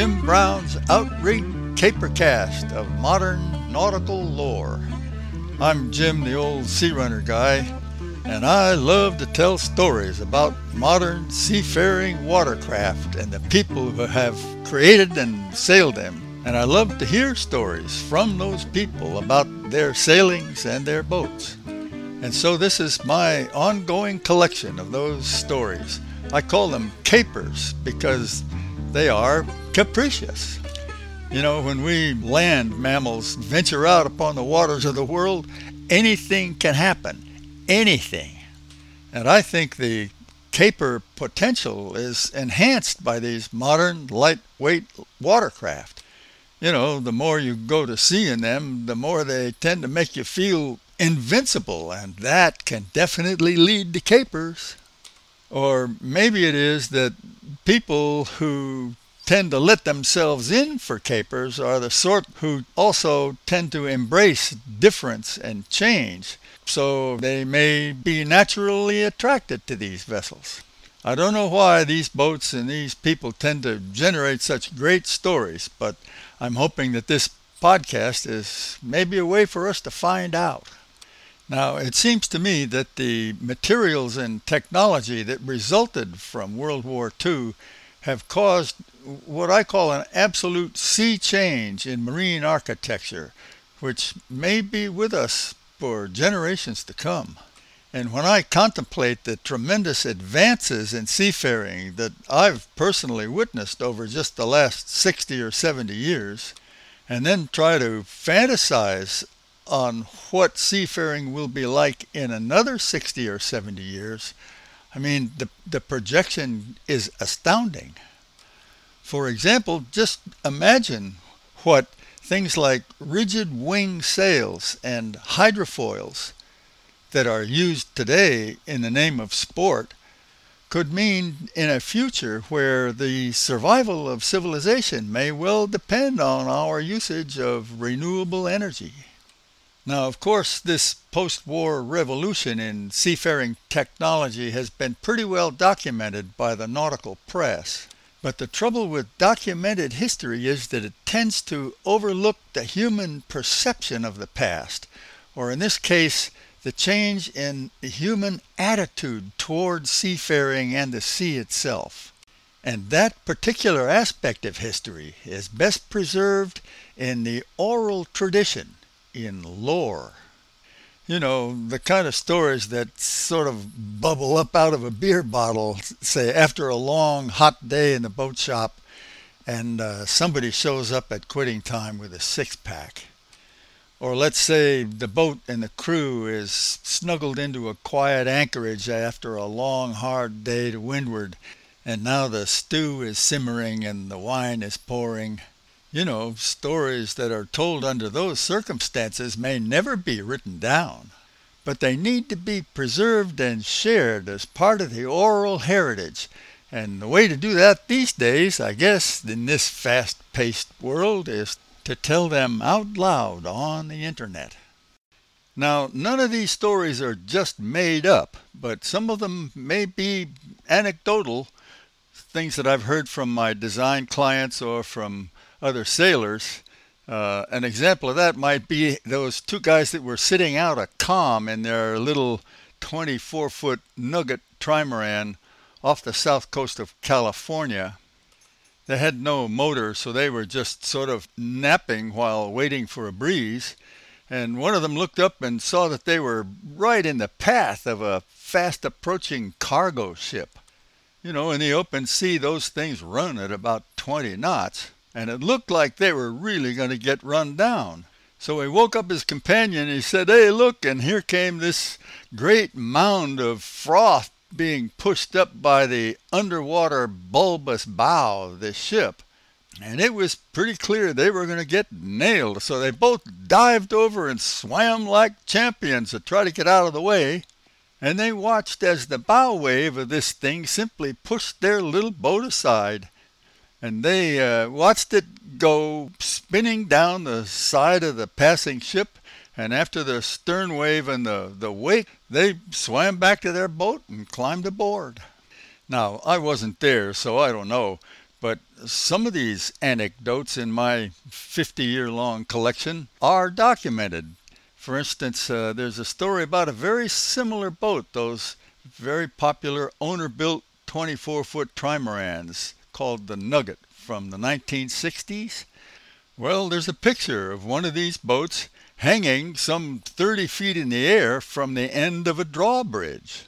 Jim Brown's Outrig Capercast of modern nautical lore. I'm Jim, the old Searunner guy, and I love to tell stories about modern seafaring watercraft and the people who have created and sailed them. And I love to hear stories from those people about their sailings and their boats. And so this is my ongoing collection of those stories. I call them capers because they are capricious. You know, when we land mammals venture out upon the waters of the world, anything can happen. Anything. And I think the caper potential is enhanced by these modern lightweight watercraft. You know, the more you go to sea in them, the more they tend to make you feel invincible, and that can definitely lead to capers. Or maybe it is that people who tend to let themselves in for capers are the sort who also tend to embrace difference and change, so they may be naturally attracted to these vessels. I don't know why these boats and these people tend to generate such great stories, but I'm hoping that this podcast is maybe a way for us to find out. Now, it seems to me that the materials and technology that resulted from World War II have caused what I call an absolute sea change in marine architecture, which may be with us for generations to come. And when I contemplate the tremendous advances in seafaring that I've personally witnessed over just the last 60 or 70 years, and then try to fantasize on what seafaring will be like in another 60 or 70 years, I mean, the, the projection is astounding. For example, just imagine what things like rigid wing sails and hydrofoils that are used today in the name of sport could mean in a future where the survival of civilization may well depend on our usage of renewable energy. Now, of course, this post war revolution in seafaring technology has been pretty well documented by the nautical press. But the trouble with documented history is that it tends to overlook the human perception of the past, or in this case, the change in the human attitude toward seafaring and the sea itself. And that particular aspect of history is best preserved in the oral tradition in lore. You know, the kind of stories that sort of bubble up out of a beer bottle, say, after a long, hot day in the boat shop, and uh, somebody shows up at quitting time with a six pack. Or let's say the boat and the crew is snuggled into a quiet anchorage after a long, hard day to windward, and now the stew is simmering and the wine is pouring you know, stories that are told under those circumstances may never be written down, but they need to be preserved and shared as part of the oral heritage. And the way to do that these days, I guess, in this fast paced world, is to tell them out loud on the internet. Now, none of these stories are just made up, but some of them may be anecdotal, things that I've heard from my design clients or from other sailors. Uh, an example of that might be those two guys that were sitting out a calm in their little 24 foot nugget trimaran off the south coast of California. They had no motor, so they were just sort of napping while waiting for a breeze. And one of them looked up and saw that they were right in the path of a fast approaching cargo ship. You know, in the open sea, those things run at about 20 knots and it looked like they were really going to get run down. So he woke up his companion and he said, Hey, look, and here came this great mound of froth being pushed up by the underwater bulbous bow of this ship. And it was pretty clear they were going to get nailed, so they both dived over and swam like champions to try to get out of the way. And they watched as the bow wave of this thing simply pushed their little boat aside and they uh, watched it go spinning down the side of the passing ship. And after the stern wave and the, the wake, they swam back to their boat and climbed aboard. Now, I wasn't there, so I don't know, But some of these anecdotes in my 50 year long collection are documented. For instance, uh, there's a story about a very similar boat, those very popular owner built 24 foot trimarans called the Nugget from the 1960s. Well, there's a picture of one of these boats hanging some 30 feet in the air from the end of a drawbridge.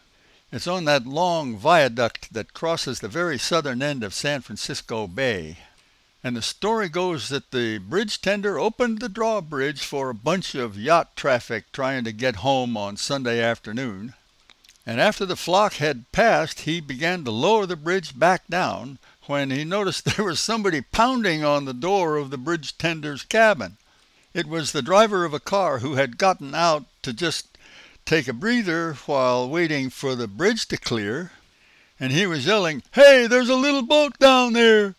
It's on that long viaduct that crosses the very southern end of San Francisco Bay. And the story goes that the bridge tender opened the drawbridge for a bunch of yacht traffic trying to get home on Sunday afternoon. And after the flock had passed, he began to lower the bridge back down when he noticed there was somebody pounding on the door of the bridge tender's cabin. It was the driver of a car who had gotten out to just take a breather while waiting for the bridge to clear, and he was yelling, Hey, there's a little boat down there!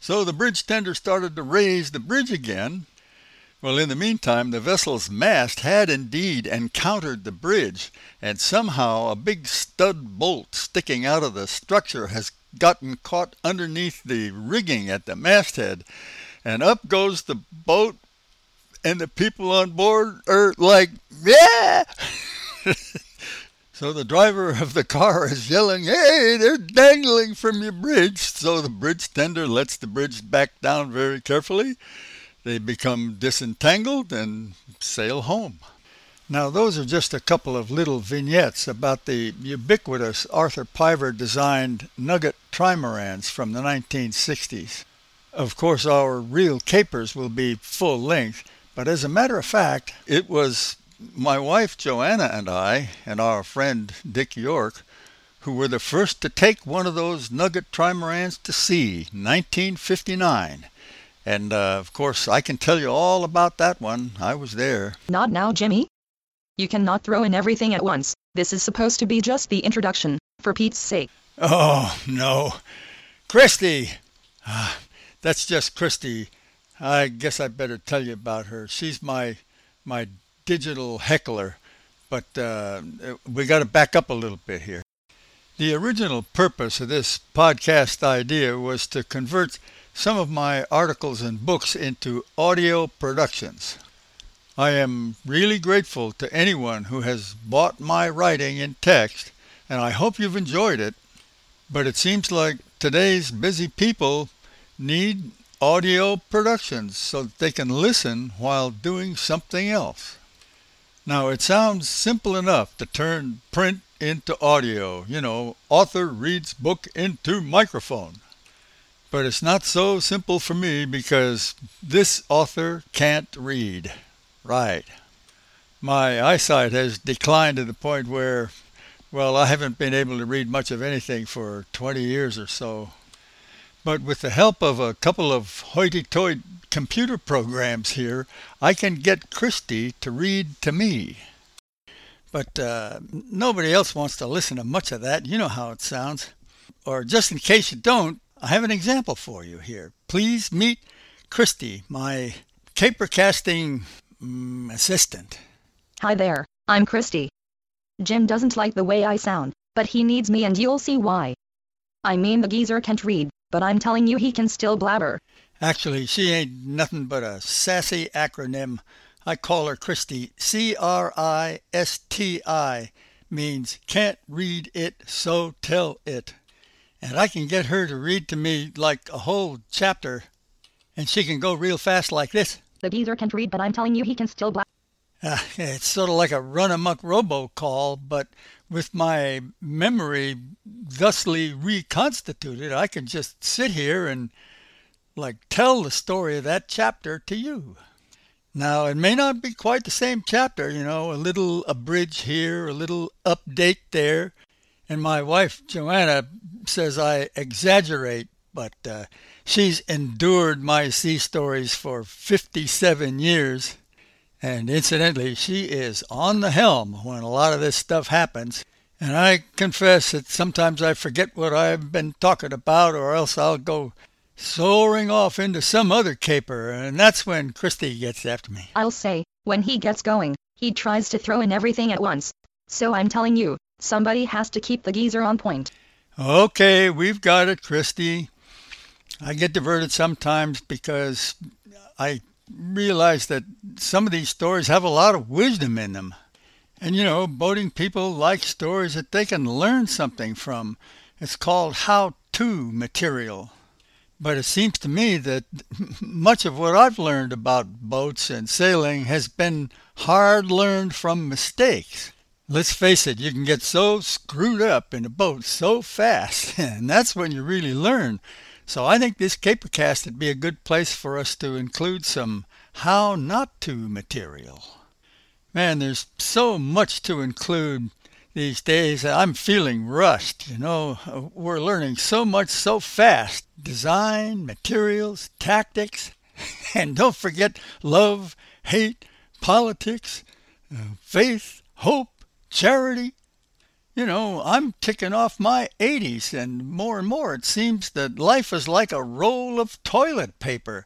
So the bridge tender started to raise the bridge again. Well, in the meantime, the vessel's mast had indeed encountered the bridge, and somehow a big stud bolt sticking out of the structure has gotten caught underneath the rigging at the masthead, and up goes the boat, and the people on board are like, yeah! so the driver of the car is yelling, Hey, they're dangling from your bridge. So the bridge tender lets the bridge back down very carefully. They become disentangled and sail home. Now, those are just a couple of little vignettes about the ubiquitous Arthur Piver designed Nugget trimarans from the 1960s. Of course, our real capers will be full length, but as a matter of fact, it was my wife Joanna and I, and our friend Dick York, who were the first to take one of those nugget trimarans to sea, 1959. And uh, of course, I can tell you all about that one. I was there. Not now, Jimmy. You cannot throw in everything at once. This is supposed to be just the introduction, for Pete's sake. Oh, no. Christy! Ah, that's just Christy. I guess I better tell you about her. She's my my digital heckler, but uh, we got to back up a little bit here. The original purpose of this podcast idea was to convert some of my articles and books into audio productions. I am really grateful to anyone who has bought my writing in text, and I hope you've enjoyed it. But it seems like today's busy people need audio productions so that they can listen while doing something else. Now, it sounds simple enough to turn print into audio. You know, author reads book into microphone. But it's not so simple for me because this author can't read. Right. My eyesight has declined to the point where, well, I haven't been able to read much of anything for 20 years or so. But with the help of a couple of hoity-toity computer programs here, I can get Christy to read to me. But uh, nobody else wants to listen to much of that. You know how it sounds. Or just in case you don't, I have an example for you here. Please meet Christy, my capercasting mm, assistant. Hi there, I'm Christy. Jim doesn't like the way I sound, but he needs me and you'll see why. I mean the geezer can't read, but I'm telling you he can still blabber. Actually, she ain't nothing but a sassy acronym. I call her Christy. C R I S T I means can't read it, so tell it. And I can get her to read to me like a whole chapter, and she can go real fast like this. The geezer can't read, but I'm telling you he can still blabber. Uh, it's sort of like a run amok robocall, but with my memory thusly reconstituted, I can just sit here and like tell the story of that chapter to you. Now, it may not be quite the same chapter, you know, a little abridge here, a little update there. And my wife, Joanna, says I exaggerate, but uh, she's endured my sea stories for 57 years. And incidentally, she is on the helm when a lot of this stuff happens. And I confess that sometimes I forget what I've been talking about, or else I'll go soaring off into some other caper, and that's when Christy gets after me. I'll say, when he gets going, he tries to throw in everything at once. So I'm telling you, somebody has to keep the geezer on point. Okay, we've got it, Christy. I get diverted sometimes because I realize that some of these stories have a lot of wisdom in them. And you know, boating people like stories that they can learn something from. It's called how to material. But it seems to me that much of what I've learned about boats and sailing has been hard learned from mistakes. Let's face it, you can get so screwed up in a boat so fast, and that's when you really learn. So I think this Capercast would be a good place for us to include some how not to material. Man, there's so much to include these days. I'm feeling rushed. You know, we're learning so much so fast design, materials, tactics, and don't forget love, hate, politics, uh, faith, hope, charity. You know, I'm ticking off my 80s, and more and more it seems that life is like a roll of toilet paper.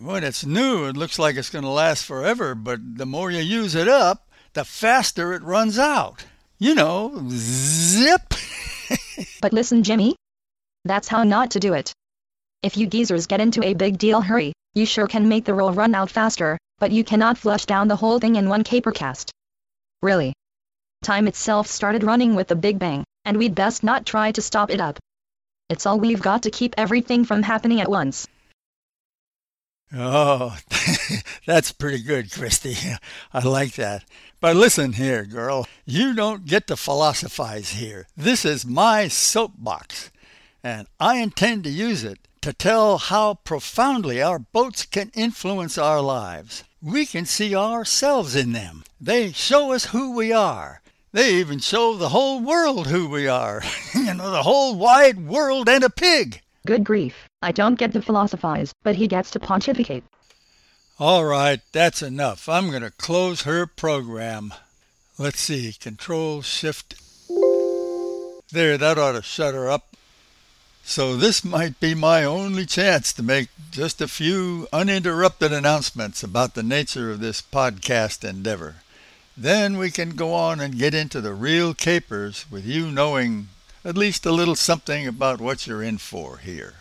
When it's new, it looks like it's going to last forever, but the more you use it up, the faster it runs out. You know, zip. but listen, Jimmy. That's how not to do it. If you geezers get into a big deal hurry, you sure can make the roll run out faster, but you cannot flush down the whole thing in one capercast. Really time itself started running with a big bang, and we'd best not try to stop it up. It's all we've got to keep everything from happening at once. Oh, that's pretty good, Christy. I like that. But listen here, girl. You don't get to philosophize here. This is my soapbox, and I intend to use it to tell how profoundly our boats can influence our lives. We can see ourselves in them. They show us who we are. They even show the whole world who we are. you know, the whole wide world and a pig. Good grief. I don't get to philosophize, but he gets to pontificate. All right, that's enough. I'm going to close her program. Let's see, Control Shift. There, that ought to shut her up. So this might be my only chance to make just a few uninterrupted announcements about the nature of this podcast endeavor. Then we can go on and get into the real capers with you knowing at least a little something about what you're in for here.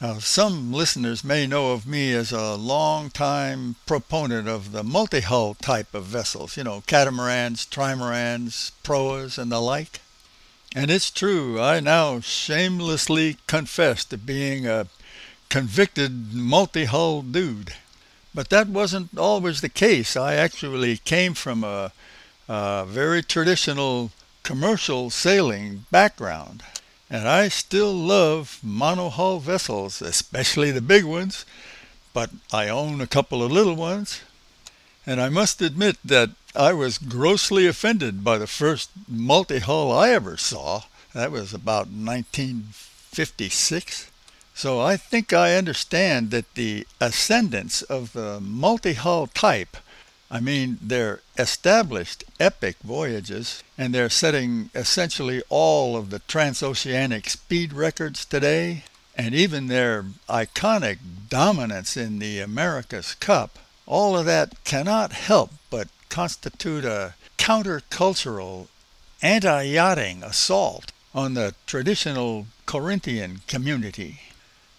Now, some listeners may know of me as a long-time proponent of the multi-hull type of vessels, you know, catamarans, trimarans, proas, and the like. And it's true, I now shamelessly confess to being a convicted multi-hull dude. But that wasn't always the case. I actually came from a, a very traditional commercial sailing background. And I still love monohull vessels, especially the big ones, but I own a couple of little ones. And I must admit that I was grossly offended by the first multi-hull I ever saw. That was about 1956. So I think I understand that the ascendance of the multi-hull type, I mean their established epic voyages, and they're setting essentially all of the transoceanic speed records today, and even their iconic dominance in the America's Cup, all of that cannot help but constitute a countercultural, anti-yachting assault on the traditional Corinthian community.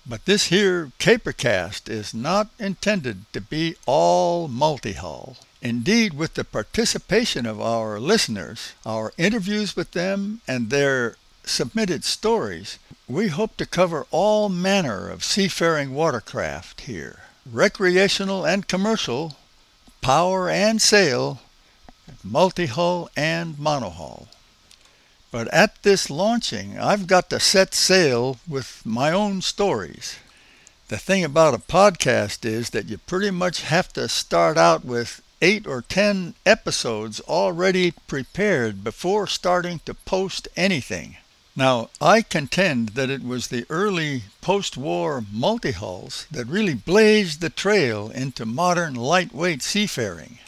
But this here Capercast is not intended to be all multi-hull. Indeed, with the participation of our listeners, our interviews with them, and their submitted stories, we hope to cover all manner of seafaring watercraft here, recreational and commercial, power and sail, multi-hull and monohull. But at this launching, I've got to set sail with my own stories. The thing about a podcast is that you pretty much have to start out with eight or ten episodes already prepared before starting to post anything. Now, I contend that it was the early post-war multi-hulls that really blazed the trail into modern lightweight seafaring.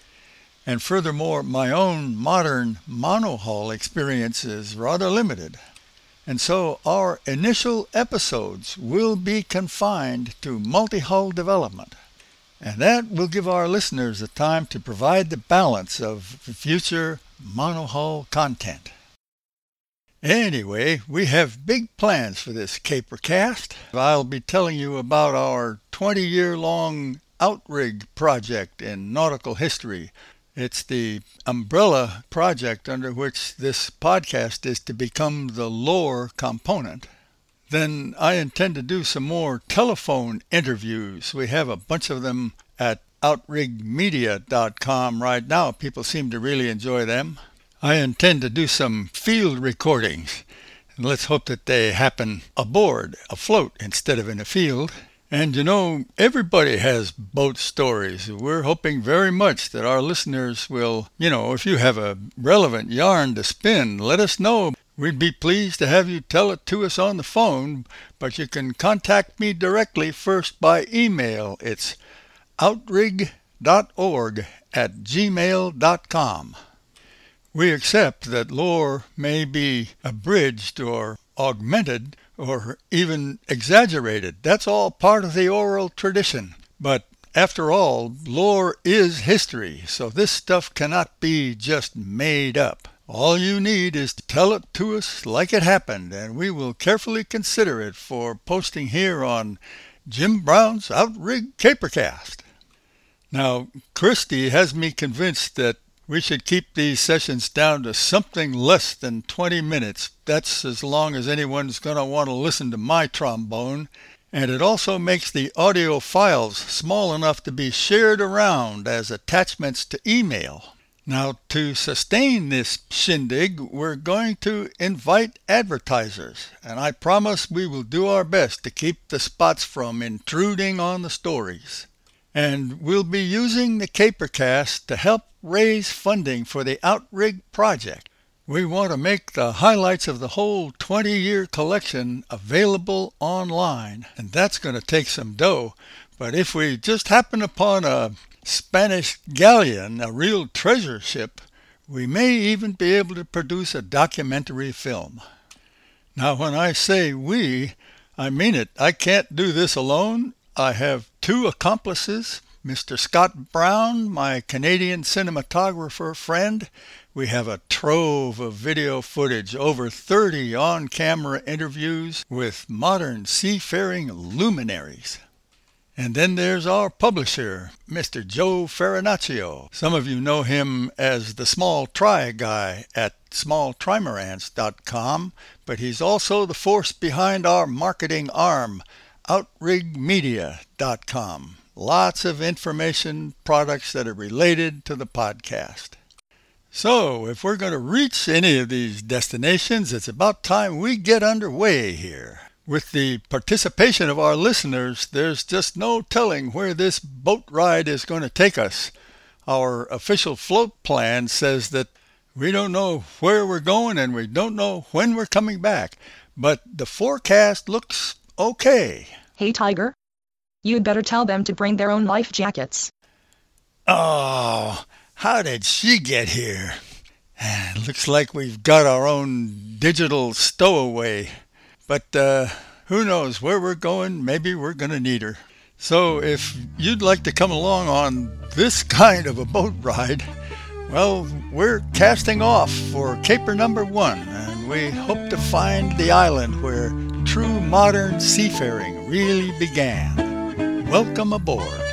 And furthermore, my own modern monohull experience is rather limited. And so our initial episodes will be confined to multi-hull development. And that will give our listeners the time to provide the balance of future monohull content. Anyway, we have big plans for this Capercast. I'll be telling you about our 20 year long outrig project in nautical history. It's the umbrella project under which this podcast is to become the lore component. Then I intend to do some more telephone interviews. We have a bunch of them at outrigmedia.com right now. People seem to really enjoy them. I intend to do some field recordings. And let's hope that they happen aboard, afloat, instead of in a field. And you know, everybody has boat stories. We're hoping very much that our listeners will, you know, if you have a relevant yarn to spin, let us know. We'd be pleased to have you tell it to us on the phone, but you can contact me directly first by email. It's outrig.org at gmail.com. We accept that lore may be abridged or augmented or even exaggerated. That's all part of the oral tradition. But after all, lore is history, so this stuff cannot be just made up. All you need is to tell it to us like it happened, and we will carefully consider it for posting here on Jim Brown's Outrig Capercast. Now, Christy has me convinced that we should keep these sessions down to something less than 20 minutes. That's as long as anyone's going to want to listen to my trombone. And it also makes the audio files small enough to be shared around as attachments to email. Now, to sustain this shindig, we're going to invite advertisers, and I promise we will do our best to keep the spots from intruding on the stories and we'll be using the Capercast to help raise funding for the Outrig project. We want to make the highlights of the whole 20 year collection available online, and that's going to take some dough. But if we just happen upon a Spanish galleon, a real treasure ship, we may even be able to produce a documentary film. Now, when I say we, I mean it. I can't do this alone, I have two accomplices, Mr. Scott Brown, my Canadian cinematographer friend. We have a trove of video footage, over 30 on camera interviews with modern seafaring luminaries. And then there's our publisher, Mr. Joe Farinaccio. Some of you know him as the Small Tri guy at smalltrimarans.com, but he's also the force behind our marketing arm, outrigmedia.com. Lots of information, products that are related to the podcast. So, if we're going to reach any of these destinations, it's about time we get underway here. With the participation of our listeners, there's just no telling where this boat ride is going to take us. Our official float plan says that we don't know where we're going and we don't know when we're coming back, but the forecast looks okay. Hey Tiger. You'd better tell them to bring their own life jackets. Oh, how did she get here? Looks like we've got our own digital stowaway. But uh, who knows where we're going? Maybe we're going to need her. So if you'd like to come along on this kind of a boat ride, well, we're casting off for caper number one, and we hope to find the island where true modern seafaring really began. Welcome aboard.